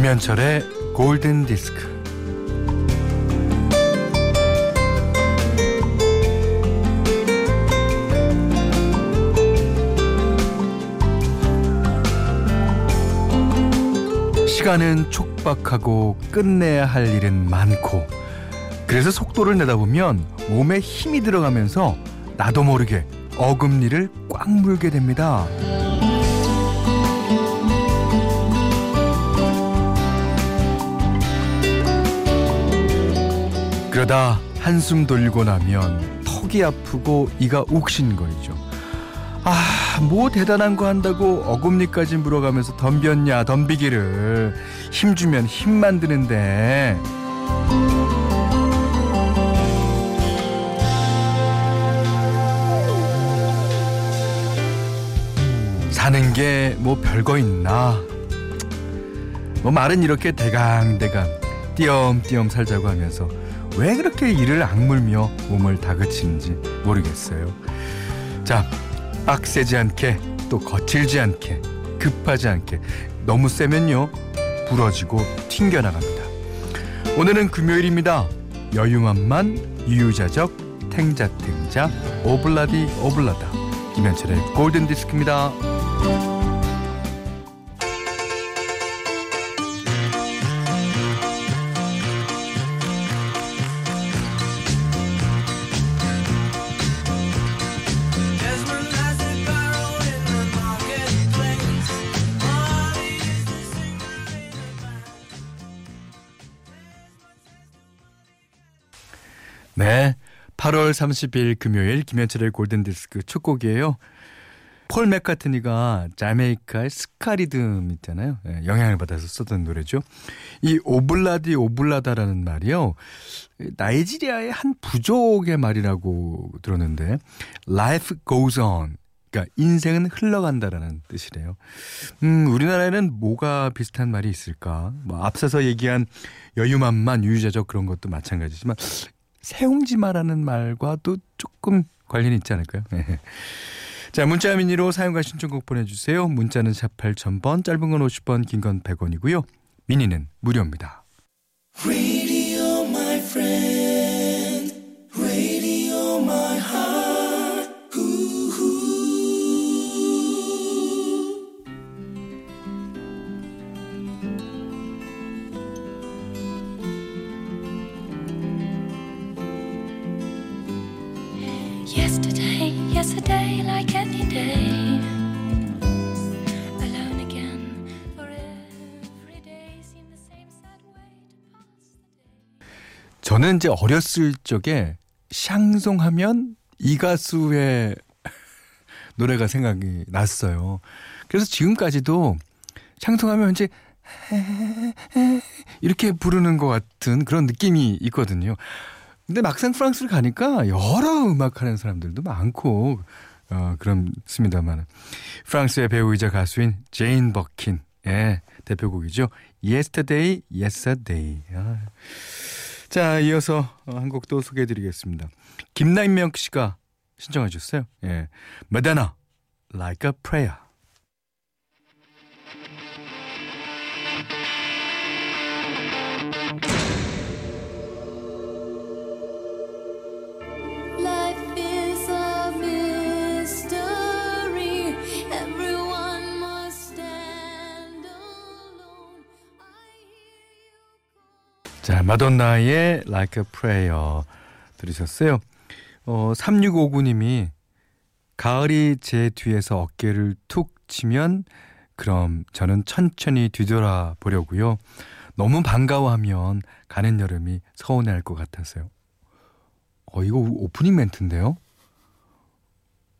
김현철의 골든 디스크. 시간은 촉박하고 끝내야 할 일은 많고 그래서 속도를 내다 보면 몸에 힘이 들어가면서 나도 모르게 어금니를 꽉 물게 됩니다. 그러다 한숨 돌리고 나면 턱이 아프고 이가 욱신거리죠. 아, 뭐 대단한 거 한다고 어금니까지 물어가면서 덤볐냐, 덤비기를. 힘주면 힘 만드는데. 사는 게 뭐 별거 있나? 뭐 말은 이렇게 대강대강 띄엄띄엄 살자고 하면서 왜 그렇게 이를 악물며 몸을 다그치는지 모르겠어요. 자, 빡세지 않게 또 거칠지 않게 급하지 않게 너무 세면요 부러지고 튕겨나갑니다. 오늘은 금요일입니다. 여유만만 유유자적 탱자탱자 오블라디 오블라다 김현철의 골든 디스크입니다. 네. 8월 30일 금요일 김현철의 골든디스크 첫 곡이에요. 폴 맥카트니가 자메이카의 스카리듬 있잖아요. 네, 영향을 받아서 썼던 노래죠. 이 오블라디 오블라다라는 말이요. 나이지리아의 한 부족의 말이라고 들었는데 life goes on. 그러니까 인생은 흘러간다라는 뜻이래요. 음, 우리나라에는 뭐가 비슷한 말이 있을까? 뭐 앞서서 얘기한 여유만만 유유자적 그런 것도 마찬가지지만 세옹지마라는 말과도 조금 관련이 있지 않을까요? 네. 자, 문자 미니로 사용과 신청곡 보내주세요. 문자는 샵 8000번, 짧은 건 50번, 긴 건 100원이고요. 미니는 무료입니다. Yesterday, yesterday, like any day. Alone again, for every day seemed the same sad way to pass the day. 저는 이제 어렸을 적에 샹송하면 이 가수의 노래가 생각이 났어요. 그래서 지금까지도 샹송하면 이제 이렇게 부르는 것 같은 그런 느낌이 있거든요. 근데 막상 프랑스를 가니까 여러 음악 하는 사람들도 많고 어, 그렇습니다만 프랑스의 배우이자 가수인 제인 버킨의 대표곡이죠. Yesterday, Yesterday. 아. 자, 이어서 한 곡 또 소개해드리겠습니다. 김남명 씨가 신청하셨어요. 예, 마다나, Like a Prayer. 마돈나의 Like a Prayer 들으셨어요. 어, 3659님이 가을이 제 뒤에서 어깨를 툭 치면 그럼 저는 천천히 뒤돌아 보려고요. 너무 반가워하면 가는 여름이 서운해할 것 같아서요. 어, 이거 오프닝 멘트인데요?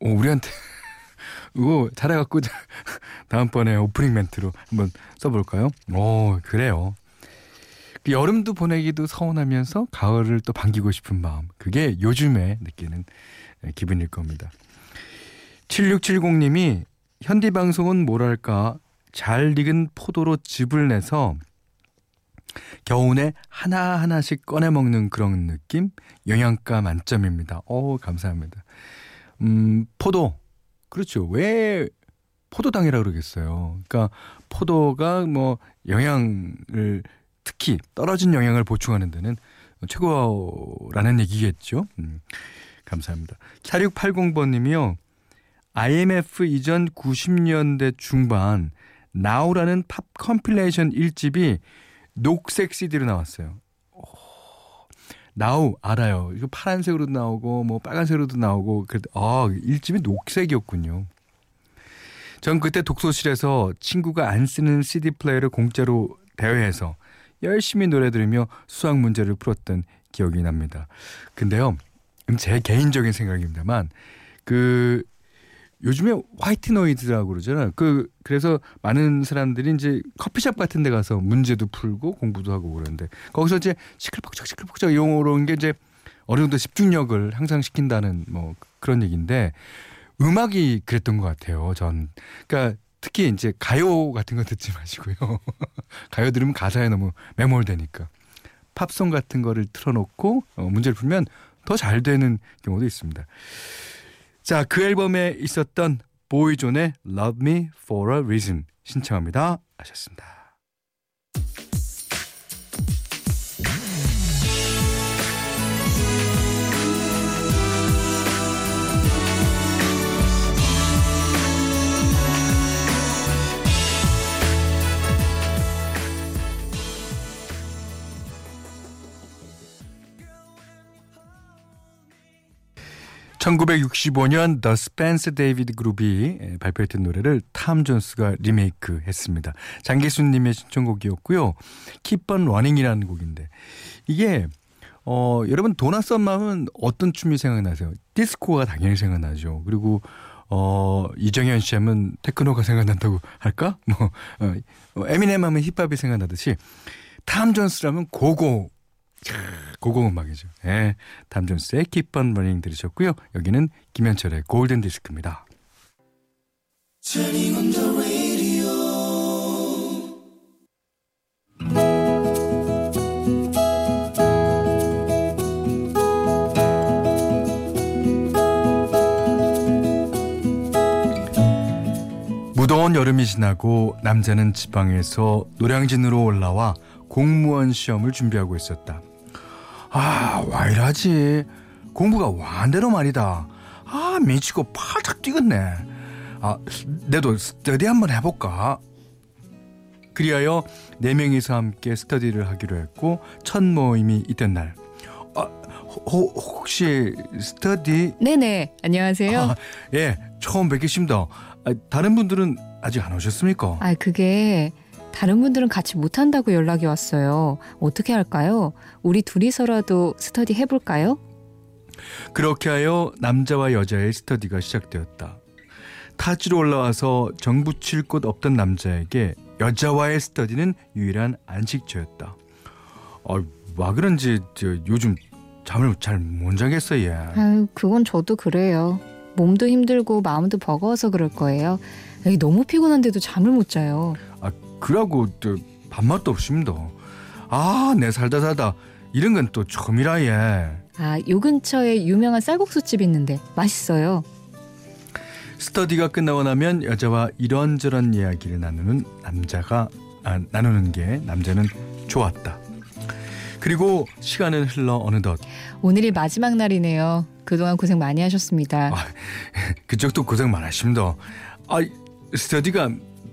어, 우리한테 이거 잘해갖고 다음번에 오프닝 멘트로 한번 써볼까요? 어, 그래요. 그 여름도 보내기도 서운하면서 가을을 또 반기고 싶은 마음. 그게 요즘에 느끼는 기분일 겁니다. 7670님이 현디 방송은 뭐랄까 잘 익은 포도로 즙을 내서 겨우내 하나하나씩 꺼내 먹는 그런 느낌? 영양가 만점입니다. 어 감사합니다. 음, 포도. 그렇죠. 왜 포도당이라 그러겠어요. 그러니까 포도가 뭐 영양을 특히 떨어진 영양을 보충하는 데는 최고라는 얘기겠죠. 음, 감사합니다. 4680번님이요. IMF 이전 90년대 중반 나우라는 팝 compilation 1집이 녹색 CD로 나왔어요. 오, 나우 알아요. 이거 파란색으로도 나오고 뭐 빨간색으로도 나오고 그래도 아 1집이 녹색이었군요. 전 그때 독서실에서 친구가 안 쓰는 CD 플레이어를 공짜로 대여해서 열심히 노래 들으며 수학 문제를 풀었던 기억이 납니다. 근데요, 제 개인적인 생각입니다만 그 요즘에 white noise라고 그러잖아요. 그 그래서 많은 사람들이 이제 커피숍 같은 데 가서 문제도 풀고 공부도 하고 그러는데 거기서 이제 시끌벅적 시끌벅적 이런 게 이제 어느 정도 집중력을 향상시킨다는 뭐 그런 얘기인데 음악이 그랬던 것 같아요. 전 그러니까 특히 이제 가요 같은 거 듣지 마시고요. 가요 들으면 가사에 너무 매몰되니까 팝송 같은 거를 틀어놓고 어, 문제를 풀면 더 잘 되는 경우도 있습니다. 자, 그 앨범에 있었던 보이존의 Love Me For A Reason 신청합니다. 하셨습니다. (1965년) The Spencer Davis Group이 발표했던 노래를 탐 존스가 리메이크 했습니다. 장기순 님의 신청곡이었고요. Keep on Running이라는 곡인데 이게 어 여러분 도나 썸머 하면 어떤 춤이 생각나세요? 디스코가 당연히 생각나죠. 그리고 어 이정현 씨 하면 테크노가 생각난다고 할까? 뭐 어, 에미넴 하면 힙합이 생각나듯이 탐 존스라면 고고 고고 음악이죠. 예. 담존스의 Keep on Running 들으셨고요. 여기는 김현철의 골든 디스크입니다. 무더운 여름이 지나고 남자는 지방에서 노량진으로 올라와 공무원 시험을 준비하고 있었다. 아, 와 이러지. 공부가 완대로 말이다. 아, 미치고 팔짝 뛰겠네. 아, 내도 스터디 한번 해볼까? 그리하여 네 명이서 함께 스터디를 하기로 했고 첫 모임이 있던 날. 아, 호, 혹시 스터디? 네네, 안녕하세요. 아, 예, 처음 뵙겠습니다. 아, 다른 분들은 아직 안 오셨습니까? 아, 그게 다른 분들은 같이 못한다고 연락이 왔어요. 어떻게 할까요? 우리 둘이서라도 스터디 해볼까요? 그렇게 하여 남자와 여자의 스터디가 시작되었다. 타지로 올라와서 정부 칠 곳 없던 남자에게 여자와의 스터디는 유일한 안식처였다. 아, 와 그런지 저, 요즘 잠을 잘 못 자겠어 얘. 아유, 그건 저도 그래요. 몸도 힘들고 마음도 버거워서 그럴 거예요. 에이, 너무 피곤한데도 잠을 못 자요. 아 그러고 저 밥맛도 없습니다. 아 내 살다 살다 이런 건 또 처음이라 얘. 아, 요 근처에 유명한 쌀국수집 있는데 맛있어요. 스터디가 끝나고 나면 여자와 이런저런 이야기를 나누는 남자가 아, 나누는 게 남자는 좋았다. 그리고 시간은 흘러 어느덧 오늘이 마지막 날이네요. 그동안 고생 많이 하셨습니다. 아, 그쪽도 고생 많으십니다. 아 스터디가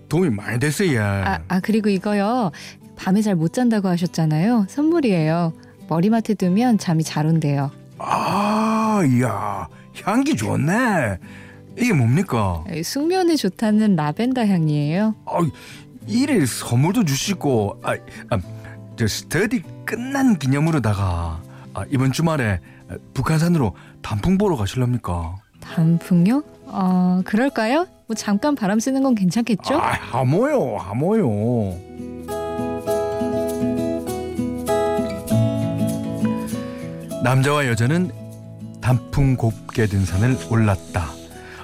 도움이 많이 됐어요. 얘. 아, 아 그리고 이거요. 밤에 잘 못 잔다고 하셨잖아요. 선물이에요. 머리맡에 두면 잠이 잘 온대요. 아, 이야 향기 좋네. 이게 뭡니까? 숙면에 좋다는 라벤더 향이에요. 아, 이래 선물도 주시고, 아, 아, 저 스터디 끝난 기념으로다가 아, 이번 주말에 북한산으로 단풍 보러 가실랍니까? 단풍요? 어, 그럴까요? 뭐 잠깐 바람 쐬는 건 괜찮겠죠? 아, 하모요, 하모요. 남자와 여자는 단풍 곱게 든 산을 올랐다.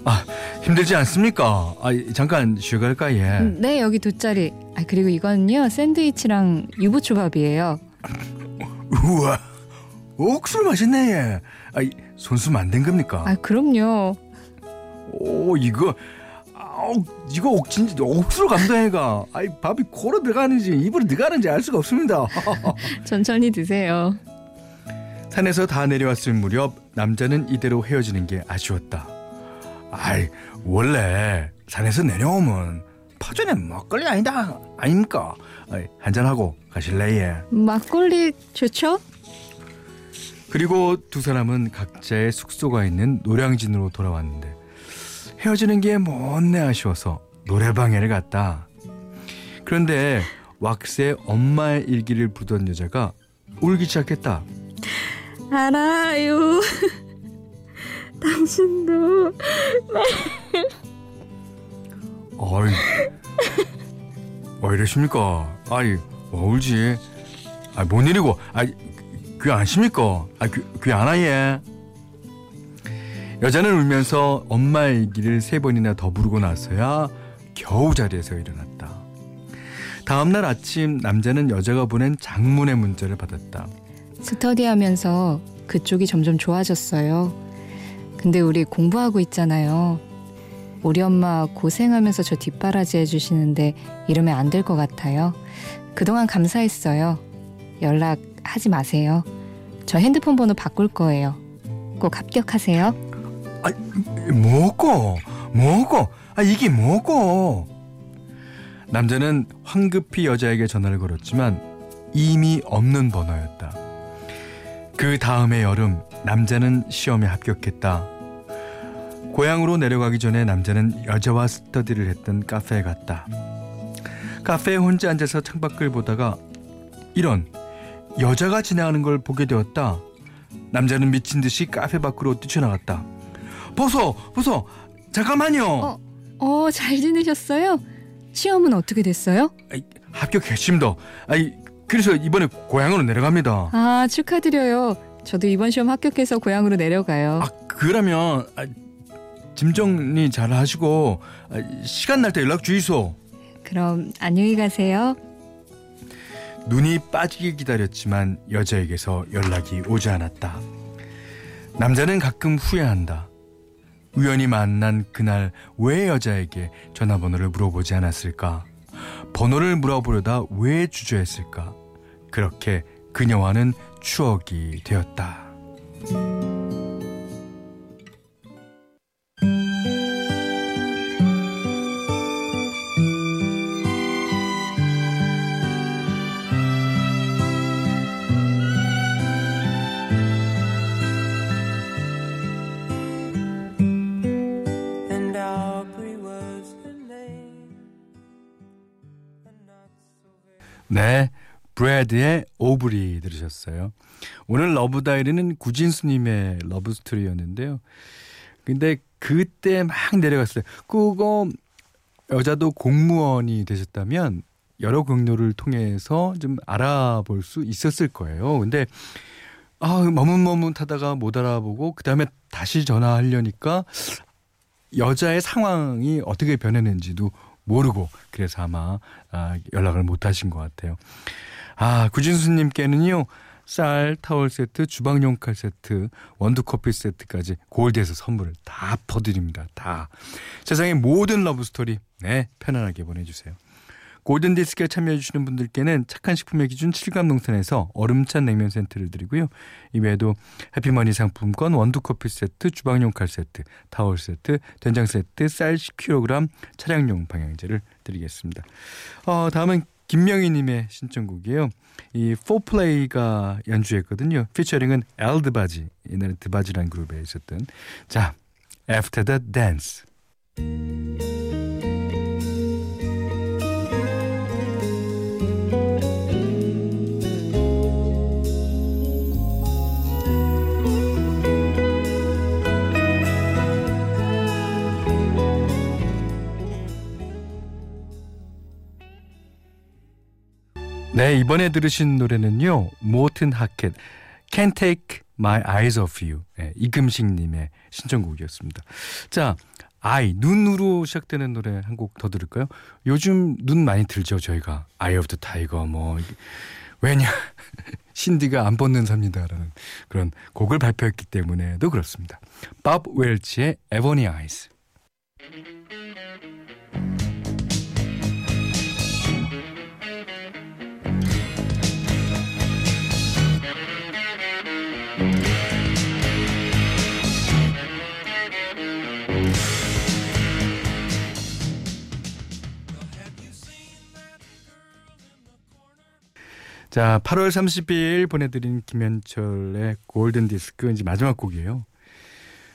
아, 힘들지 않습니까? 아, 잠깐 쉬어갈까, 예. 음, 네, 여기 돗자리. 아, 그리고 이거는요, 샌드위치랑 유부초밥이에요. 우와, 옥술 맛있네, 예. 아, 이, 손수 만든 겁니까? 아, 그럼요. 오, 이거, 아, 아우 이거 옥- 진짜 억수로 감동해가. 아이 밥이 코로 들어가는지 입으로 들어가는지 알 수가 없습니다. 천천히 드세요. 산에서 다 내려왔을 무렵 남자는 이대로 헤어지는 게 아쉬웠다. 아이 원래 산에서 내려오면 파전에 막걸리 아니다 아닙니까? 아이, 한잔하고 가실래 예. 막걸리 좋죠? 그리고 두 사람은 각자의 숙소가 있는 노량진으로 돌아왔는데 헤어지는 게 못내 아쉬워서 노래방에를 갔다. 그런데 왁스의 엄마의 일기를 부르던 여자가 울기 시작했다. 알아요. 당신도 어이, 왜 이러십니까? 아이, 왜 울지? 아, 뭔 일이고? 아, 귀 아십니까? 아, 귀, 귀안 하예? 여자는 울면서 엄마의 얘기를 세 번이나 더 부르고 나서야 겨우 자리에서 일어났다. 다음날 아침 남자는 여자가 보낸 장문의 문자를 받았다. 스터디하면서 그쪽이 점점 좋아졌어요. 근데 우리 공부하고 있잖아요. 우리 엄마 고생하면서 저 뒷바라지 해주시는데 이러면 안 될 것 같아요. 그동안 감사했어요. 연락하지 마세요. 저 핸드폰 번호 바꿀 거예요. 꼭 합격하세요. 뭐고? 뭐고? 아 이게 뭐고? 남자는 황급히 여자에게 전화를 걸었지만 이미 없는 번호였다. 그 다음의 여름 남자는 시험에 합격했다. 고향으로 내려가기 전에 남자는 여자와 스터디를 했던 카페에 갔다. 카페에 혼자 앉아서 창밖을 보다가 이런 여자가 지나가는 걸 보게 되었다. 남자는 미친 듯이 카페 밖으로 뛰쳐나갔다. 보소, 보소, 잠깐만요. 어. 어, 잘 지내셨어요? 시험은 어떻게 됐어요? 아이, 합격했습니다. 아이, 그래서 이번에 고향으로 내려갑니다. 아, 축하드려요. 저도 이번 시험 합격해서 고향으로 내려가요. 아, 그러면 아, 짐 정리 잘 하시고 아, 시간 날 때 연락 주이소. 그럼 안녕히 가세요. 눈이 빠지게 기다렸지만 여자에게서 연락이 오지 않았다. 남자는 가끔 후회한다. 우연히 만난 그날 왜 여자에게 전화번호를 물어보지 않았을까? 번호를 물어보려다 왜 주저했을까? 그렇게 그녀와는 추억이 되었다. 네, 브레드의 오브리 들으셨어요. 오늘 love diary는 구진수님의 love story였는데요. 근데 그때 막 내려갔어요. 그거 여자도 공무원이 되셨다면 여러 경로를 통해서 좀 알아볼 수 있었을 거예요. 근데 아 머뭇머뭇하다가 못 알아보고 그 다음에 다시 전화하려니까 여자의 상황이 어떻게 변했는지도 모르고 그래서 아마 아, 연락을 못 하신 것 같아요. 아 구진수님께는요 쌀, 타월 세트, 주방용 칼 세트, 원두 커피 세트까지 골드에서 선물을 다 퍼드립니다. 다 세상의 모든 love story 네 편안하게 보내주세요. 골든 디스크에 참여해주시는 분들께는 착한 식품의 기준 칠갑농산에서 얼음찬 냉면 세트를 드리고요. 이외에도 해피머니 상품권, 원두커피 세트, 주방용 칼 세트, 타월 세트, 된장 세트, 쌀 10kg, 차량용 방향제를 드리겠습니다. 어, 다음은 김명희님의 신청곡이에요. 이 포플레이가 연주했거든요. 피처링은 엘드바지, 옛날에 드바지라는 그룹에 있었던 자, After the Dance. 네, 이번에 들으신 노래는요. 모튼 하켓 Can't Take My Eyes Off You 네, 이금식 님의 신청곡이었습니다. 자, 아이 눈으로 시작되는 노래 한 곡 더 들을까요? 요즘 눈 많이 들죠 저희가 Eye of the Tiger 뭐 왜냐 신디가 안 벗는 삽니다라는 그런 곡을 발표했기 때문에도 그렇습니다. 밥 웰치의 Ebony Eyes. 자, 8월 30일 보내드린 김현철의 골든 디스크 이제 마지막 곡이에요.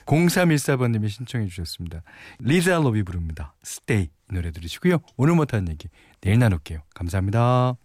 0314번님이 신청해 주셨습니다. 리자 로비 부릅니다. 스테이 노래 들으시고요. 오늘 못한 얘기 내일 나눌게요. 감사합니다.